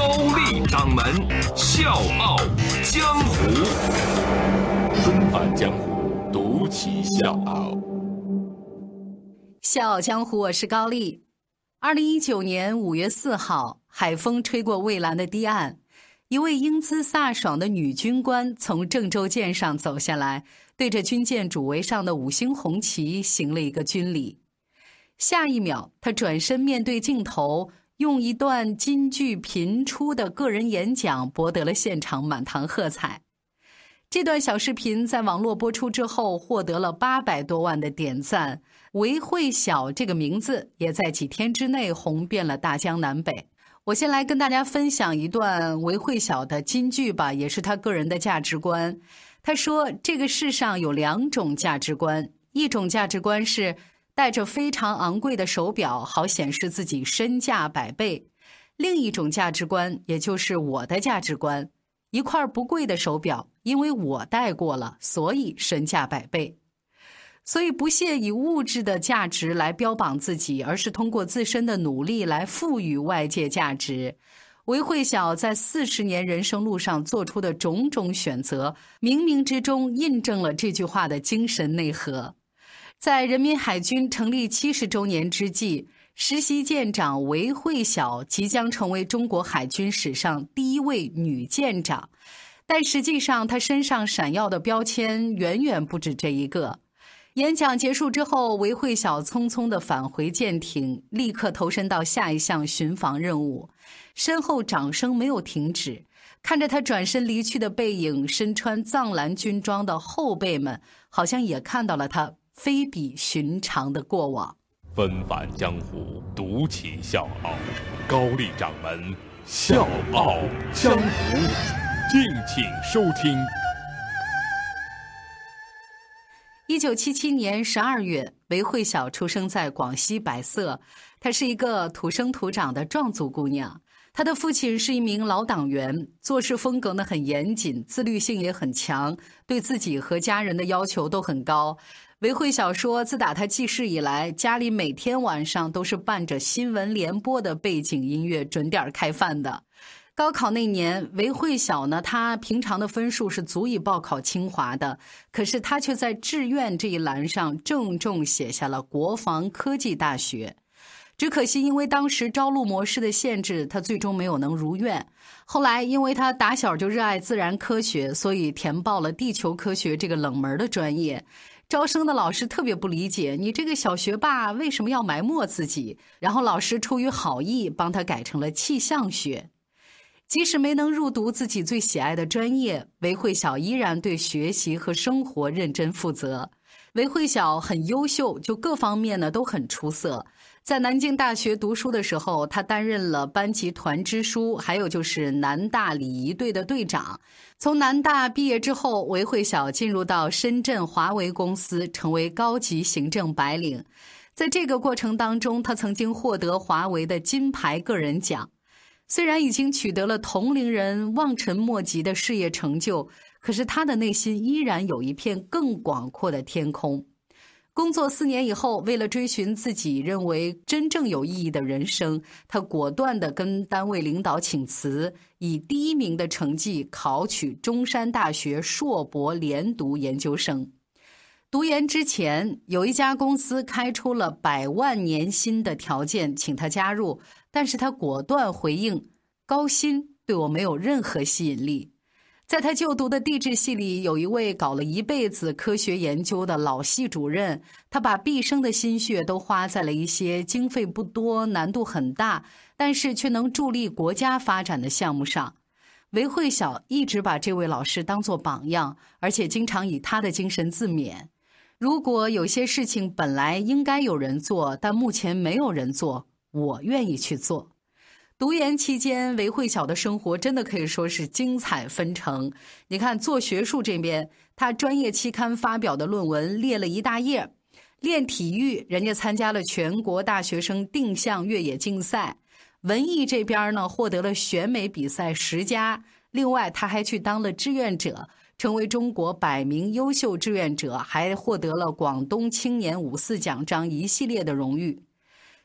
高丽掌门笑傲江湖，重返江湖，独骑笑傲。笑傲江湖，我是高丽。二零一九年五月四号，海风吹过蔚蓝的堤岸。一位英姿飒爽的女军官从郑州舰上走下来，对着军舰主桅上的五星红旗行了一个军礼。下一秒，她转身面对镜头，用一段金句频出的个人演讲博得了现场满堂喝彩。这段小视频在网络播出之后，获得了八百多万的点赞。韦慧晓这个名字也在几天之内红遍了大江南北。我先来跟大家分享一段韦慧晓的金句吧，也是他个人的价值观。他说：“这个世上有两种价值观，一种价值观是戴着非常昂贵的手表，好显示自己身价百倍；另一种价值观，也就是我的价值观，一块不贵的手表，因为我戴过了，所以身价百倍。”所以不屑以物质的价值来标榜自己，而是通过自身的努力来赋予外界价值。韦慧晓在四十年人生路上做出的种种选择，冥冥之中印证了这句话的精神内核。在人民海军成立七十周年之际，实习舰长韦慧晓即将成为中国海军史上第一位女舰长，但实际上她身上闪耀的标签远远不止这一个。演讲结束之后，韦慧晓匆匆地返回舰艇，立刻投身到下一项巡防任务。身后掌声没有停止，看着他转身离去的背影，身穿藏蓝军装的后辈们好像也看到了他非比寻常的过往。纷返江湖，独起笑傲，高丽掌门笑傲江湖，敬请收听。一九七七年十二月，韦慧晓出生在广西百色。她是一个土生土长的壮族姑娘。她的父亲是一名老党员，做事风格呢很严谨，自律性也很强，对自己和家人的要求都很高。韦慧晓说，自打她记事以来，家里每天晚上都是伴着新闻联播的背景音乐准点开饭的。高考那年，韦慧晓呢，她平常的分数是足以报考清华的，可是她却在志愿这一栏上郑重写下了国防科技大学。只可惜，因为当时招录模式的限制，她最终没有能如愿。后来，因为她打小就热爱自然科学，所以填报了地球科学这个冷门的专业。招生的老师特别不理解，你这个小学霸为什么要埋没自己？然后老师出于好意，帮他改成了气象学。即使没能入读自己最喜爱的专业，韦慧晓依然对学习和生活认真负责。韦慧晓很优秀，就各方面呢都很出色。在南京大学读书的时候，他担任了班级团支书，还有就是南大礼仪队的队长。从南大毕业之后，韦慧晓进入到深圳华为公司，成为高级行政白领。在这个过程当中，他曾经获得华为的金牌个人奖。虽然已经取得了同龄人望尘莫及的事业成就，可是他的内心依然有一片更广阔的天空。工作四年以后，为了追寻自己认为真正有意义的人生，他果断地跟单位领导请辞，以第一名的成绩考取中山大学硕博连读研究生。读研之前，有一家公司开出了百万年薪的条件，请他加入。但是他果断回应：“高薪对我没有任何吸引力。”在他就读的地质系里，有一位搞了一辈子科学研究的老系主任，他把毕生的心血都花在了一些经费不多、难度很大，但是却能助力国家发展的项目上。韦慧晓一直把这位老师当作榜样，而且经常以他的精神自勉。如果有些事情本来应该有人做，但目前没有人做。我愿意去做。读研期间，韦慧晓的生活真的可以说是精彩纷呈。你看，做学术这边，他专业期刊发表的论文列了一大页；练体育，人家参加了全国大学生定向越野竞赛；文艺这边呢，获得了选美比赛十佳。另外，他还去当了志愿者，成为中国百名优秀志愿者，还获得了广东青年五四奖章一系列的荣誉。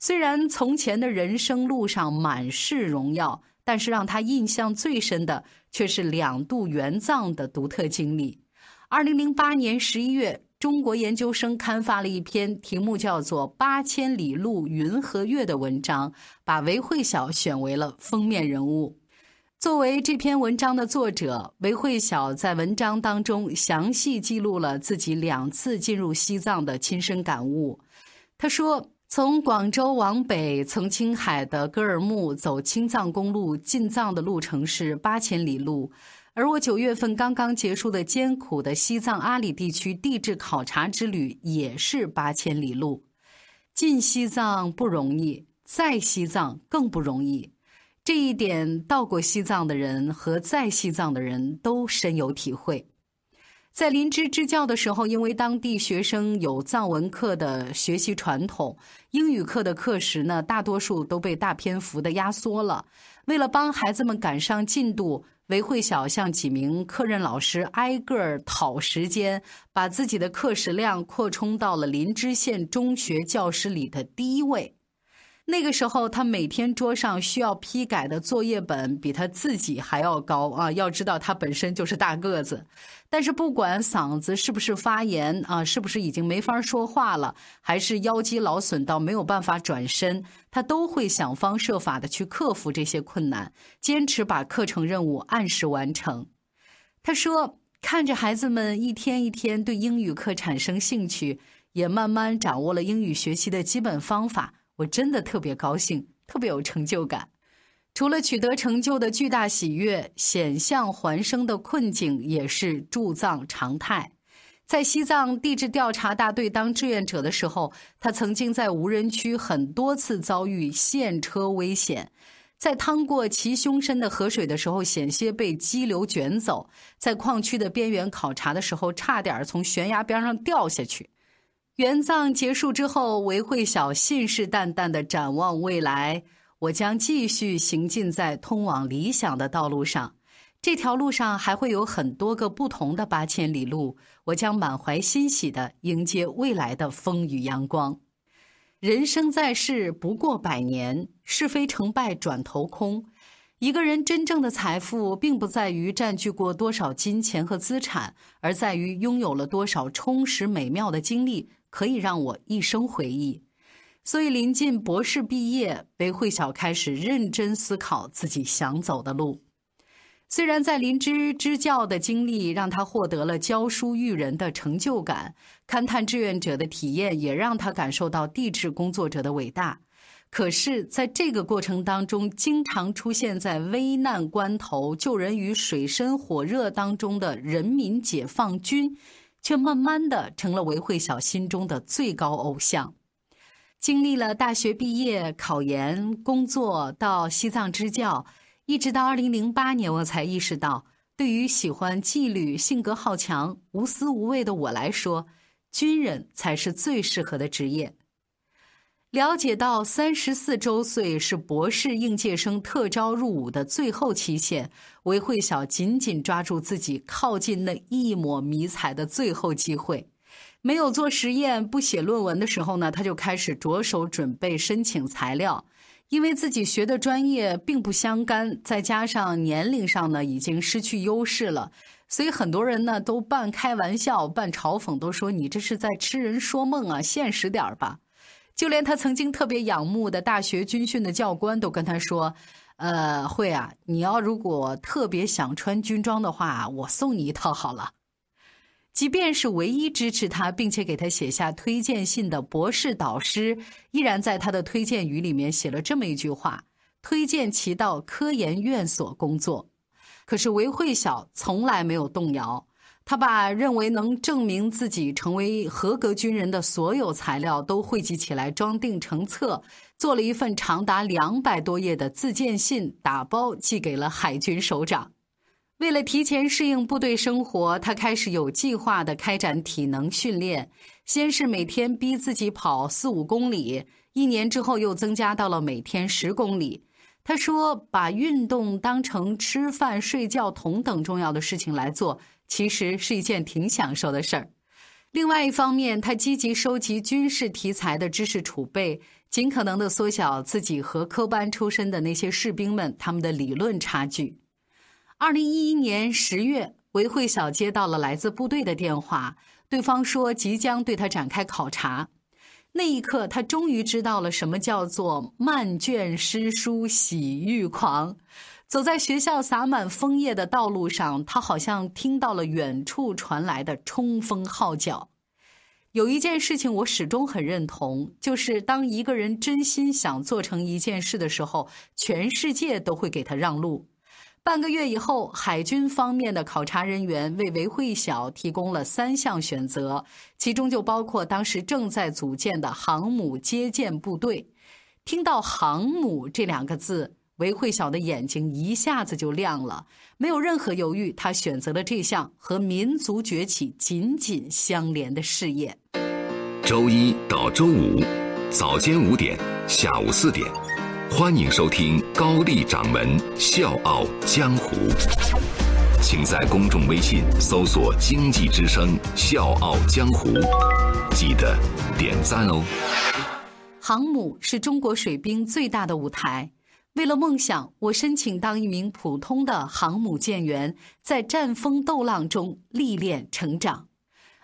虽然从前的人生路上满是荣耀，但是让他印象最深的却是两度援藏的独特经历。二零零八年十一月，中国研究生刊发了一篇题目叫做《八千里路云和月》的文章，把韦慧晓选为了封面人物。作为这篇文章的作者，韦慧晓在文章当中详细记录了自己两次进入西藏的亲身感悟。他说。从广州往北，从青海的格尔木走青藏公路进藏的路程是八千里路，而我九月份刚刚结束的艰苦的西藏阿里地区地质考察之旅也是八千里路。进西藏不容易，在西藏更不容易，这一点到过西藏的人和在西藏的人都深有体会。在林芝支教的时候，因为当地学生有藏文课的学习传统，英语课的课时呢，大多数都被大篇幅的压缩了。为了帮孩子们赶上进度，韦慧晓向几名课任老师挨个讨时间，把自己的课时量扩充到了林芝县中学教师里的第一位。那个时候，他每天桌上需要批改的作业本比他自己还要高啊！要知道，他本身就是大个子。但是，不管嗓子是不是发炎啊，是不是已经没法说话了，还是腰肌劳损到没有办法转身，他都会想方设法的去克服这些困难，坚持把课程任务按时完成。他说：“看着孩子们一天一天对英语课产生兴趣，也慢慢掌握了英语学习的基本方法。”我真的特别高兴，特别有成就感。除了取得成就的巨大喜悦，险象环生的困境也是驻藏常态。在西藏地质调查大队当志愿者的时候，他曾经在无人区很多次遭遇陷车危险，在趟过齐胸深的河水的时候，险些被激流卷走；在矿区的边缘考察的时候，差点从悬崖边上掉下去。援藏结束之后，韦慧晓信誓旦旦地展望未来：“我将继续行进在通往理想的道路上，这条路上还会有很多个不同的八千里路。我将满怀欣喜地迎接未来的风雨阳光。人生在世不过百年，是非成败转头空。一个人真正的财富，并不在于占据过多少金钱和资产，而在于拥有了多少充实美妙的经历。”可以让我一生回忆，所以临近博士毕业，韦慧晓开始认真思考自己想走的路。虽然在林芝支教的经历让他获得了教书育人的成就感，勘探志愿者的体验也让他感受到地质工作者的伟大，可是，在这个过程当中，经常出现在危难关头救人于水深火热当中的人民解放军。却慢慢的成了韦慧晓心中的最高偶像。经历了大学毕业、考研、工作到西藏支教，一直到二零零八年，我才意识到，对于喜欢纪律、性格好强、无私无畏的我来说，军人才是最适合的职业。了解到三十四周岁是博士应届生特招入伍的最后期限，韦慧晓紧紧抓住自己靠近那一抹迷彩的最后机会。没有做实验、不写论文的时候呢，他就开始着手准备申请材料。因为自己学的专业并不相干，再加上年龄上呢已经失去优势了，所以很多人呢都半开玩笑、半嘲讽，都说你这是在痴人说梦啊，现实点儿吧。就连他曾经特别仰慕的大学军训的教官都跟他说：“呃，会啊，你要如果特别想穿军装的话，我送你一套好了。”即便是唯一支持他并且给他写下推荐信的博士导师，依然在他的推荐语里面写了这么一句话：“推荐其到科研院所工作。”可是韦慧晓从来没有动摇。他把认为能证明自己成为合格军人的所有材料都汇集起来，装订成册，做了一份长达两百多页的自荐信，打包寄给了海军首长。为了提前适应部队生活，他开始有计划地开展体能训练。先是每天逼自己跑四五公里，一年之后又增加到了每天十公里。他说：“把运动当成吃饭、睡觉同等重要的事情来做。”其实是一件挺享受的事儿。另外一方面，他积极收集军事题材的知识储备，尽可能的缩小自己和科班出身的那些士兵们他们的理论差距。二零一一年十月，韦慧晓接到了来自部队的电话，对方说即将对他展开考察。那一刻，他终于知道了什么叫做漫卷诗书喜欲狂。走在学校洒满枫叶的道路上，他好像听到了远处传来的冲锋号角。有一件事情我始终很认同，就是当一个人真心想做成一件事的时候，全世界都会给他让路。半个月以后，海军方面的考察人员为韦慧晓提供了三项选择，其中就包括当时正在组建的航母接舰部队。听到“航母”这两个字。韦慧晓的眼睛一下子就亮了，没有任何犹豫，他选择了这项和民族崛起紧紧相连的事业。周一到周五，早间五点，下午四点，欢迎收听高丽掌门笑傲江湖。请在公众微信搜索“经济之声笑傲江湖”，记得点赞哦。航母是中国水兵最大的舞台。为了梦想，我申请当一名普通的航母舰员，在战风斗浪中历练成长。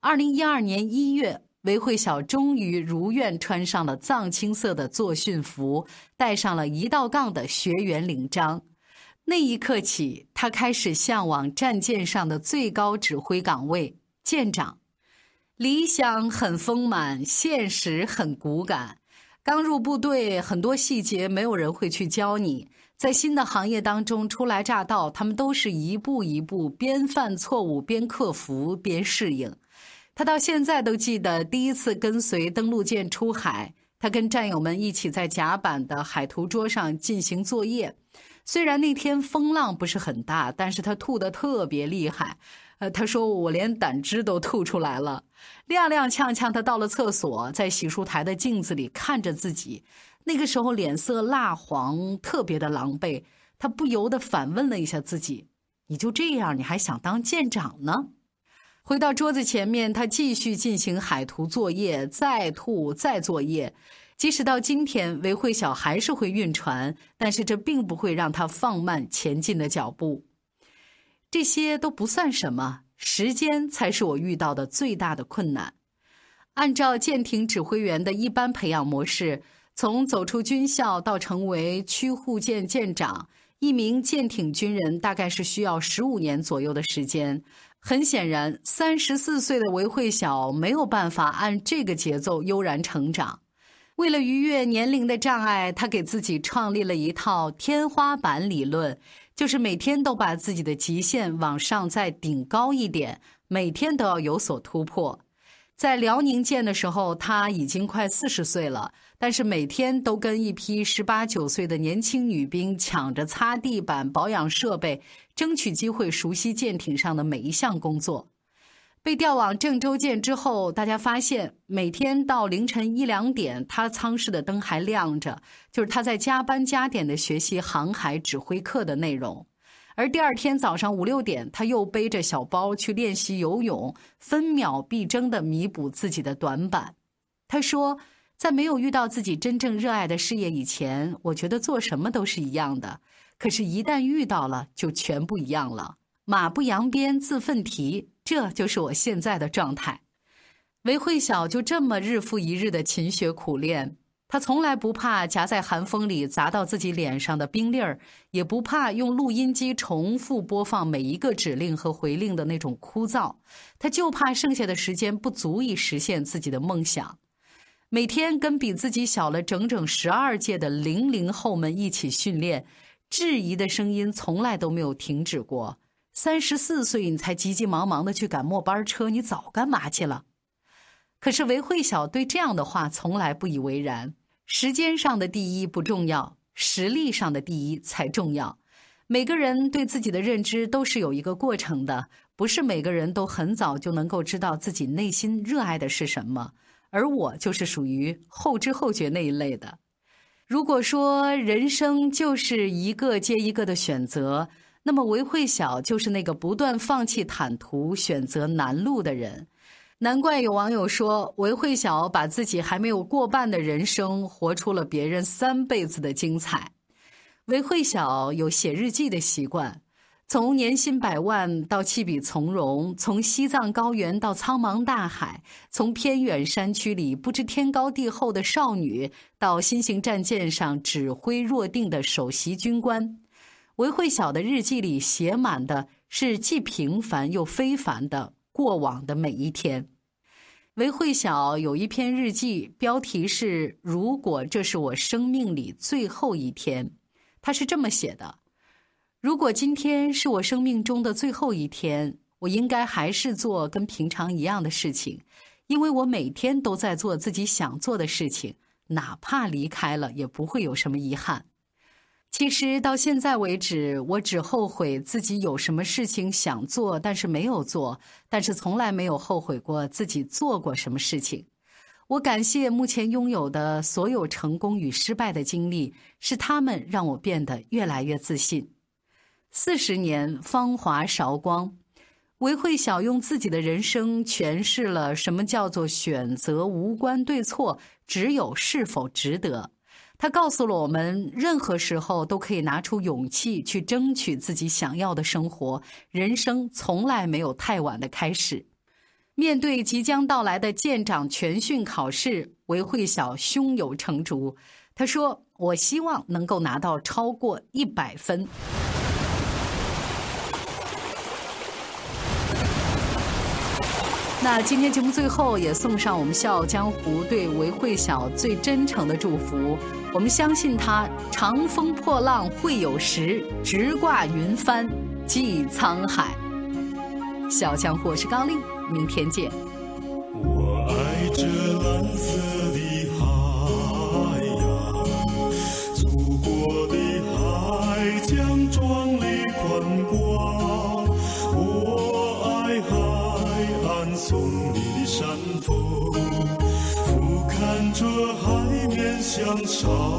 二零一二年一月，韦慧晓终于如愿穿上了藏青色的作训服，戴上了一道杠的学员领章。那一刻起，他开始向往战舰上的最高指挥岗位——舰长。理想很丰满，现实很骨感。刚入部队，很多细节没有人会去教你。在新的行业当中初来乍到，他们都是一步一步边犯错误边克服边适应。他到现在都记得第一次跟随登陆舰出海，他跟战友们一起在甲板的海图桌上进行作业。虽然那天风浪不是很大，但是他吐得特别厉害。呃，他说我连胆汁都吐出来了，踉踉跄跄。他到了厕所，在洗漱台的镜子里看着自己，那个时候脸色蜡黄，特别的狼狈。他不由得反问了一下自己：“你就这样，你还想当舰长呢？”回到桌子前面，他继续进行海图作业，再吐，再作业。即使到今天，韦慧晓还是会晕船，但是这并不会让他放慢前进的脚步。这些都不算什么，时间才是我遇到的最大的困难。按照舰艇指挥员的一般培养模式，从走出军校到成为驱护舰舰长，一名舰艇军人大概是需要十五年左右的时间。很显然，三十四岁的韦慧晓没有办法按这个节奏悠然成长。为了逾越年龄的障碍，他给自己创立了一套天花板理论。就是每天都把自己的极限往上再顶高一点，每天都要有所突破。在辽宁舰的时候，他已经快四十岁了，但是每天都跟一批十八九岁的年轻女兵抢着擦地板、保养设备，争取机会熟悉舰艇上的每一项工作。被调往郑州舰之后，大家发现每天到凌晨一两点，他舱室的灯还亮着，就是他在加班加点的学习航海指挥课的内容。而第二天早上五六点，他又背着小包去练习游泳，分秒必争地弥补自己的短板。他说：“在没有遇到自己真正热爱的事业以前，我觉得做什么都是一样的。可是，一旦遇到了，就全不一样了。马不扬鞭，自奋蹄。”这就是我现在的状态。韦慧晓就这么日复一日的勤学苦练，他从来不怕夹在寒风里砸到自己脸上的冰粒儿，也不怕用录音机重复播放每一个指令和回令的那种枯燥，他就怕剩下的时间不足以实现自己的梦想。每天跟比自己小了整整十二届的零零后们一起训练，质疑的声音从来都没有停止过。三十四岁你才急急忙忙的去赶末班车，你早干嘛去了？可是韦慧晓对这样的话从来不以为然。时间上的第一不重要，实力上的第一才重要。每个人对自己的认知都是有一个过程的，不是每个人都很早就能够知道自己内心热爱的是什么。而我就是属于后知后觉那一类的。如果说人生就是一个接一个的选择，那么韦慧晓就是那个不断放弃坦途、选择难路的人。难怪有网友说，韦慧晓把自己还没有过半的人生活出了别人三辈子的精彩。韦慧晓有写日记的习惯，从年薪百万到弃笔从戎，从西藏高原到苍茫大海，从偏远山区里不知天高地厚的少女，到新型战舰上指挥若定的首席军官，韦慧晓的日记里写满的是既平凡又非凡的。过往的每一天，韦慧晓有一篇日记，标题是“如果这是我生命里最后一天”。他是这么写的：“如果今天是我生命中的最后一天，我应该还是做跟平常一样的事情，因为我每天都在做自己想做的事情，哪怕离开了，也不会有什么遗憾。”其实到现在为止，我只后悔自己有什么事情想做，但是没有做，但是从来没有后悔过自己做过什么事情。我感谢目前拥有的所有成功与失败的经历，是他们让我变得越来越自信。四十年芳华韶光，韦慧晓用自己的人生诠释了什么叫做选择无关对错，只有是否值得。他告诉了我们，任何时候都可以拿出勇气去争取自己想要的生活。人生从来没有太晚的开始。面对即将到来的舰长全训考试，韦慧晓胸有成竹。他说：“我希望能够拿到超过一百分。”那今天节目最后也送上我们《笑傲江湖》对韦慧晓最真诚的祝福。我们相信他，长风破浪会有时，直挂云帆济沧海。小强，我是高丽，明天见。面像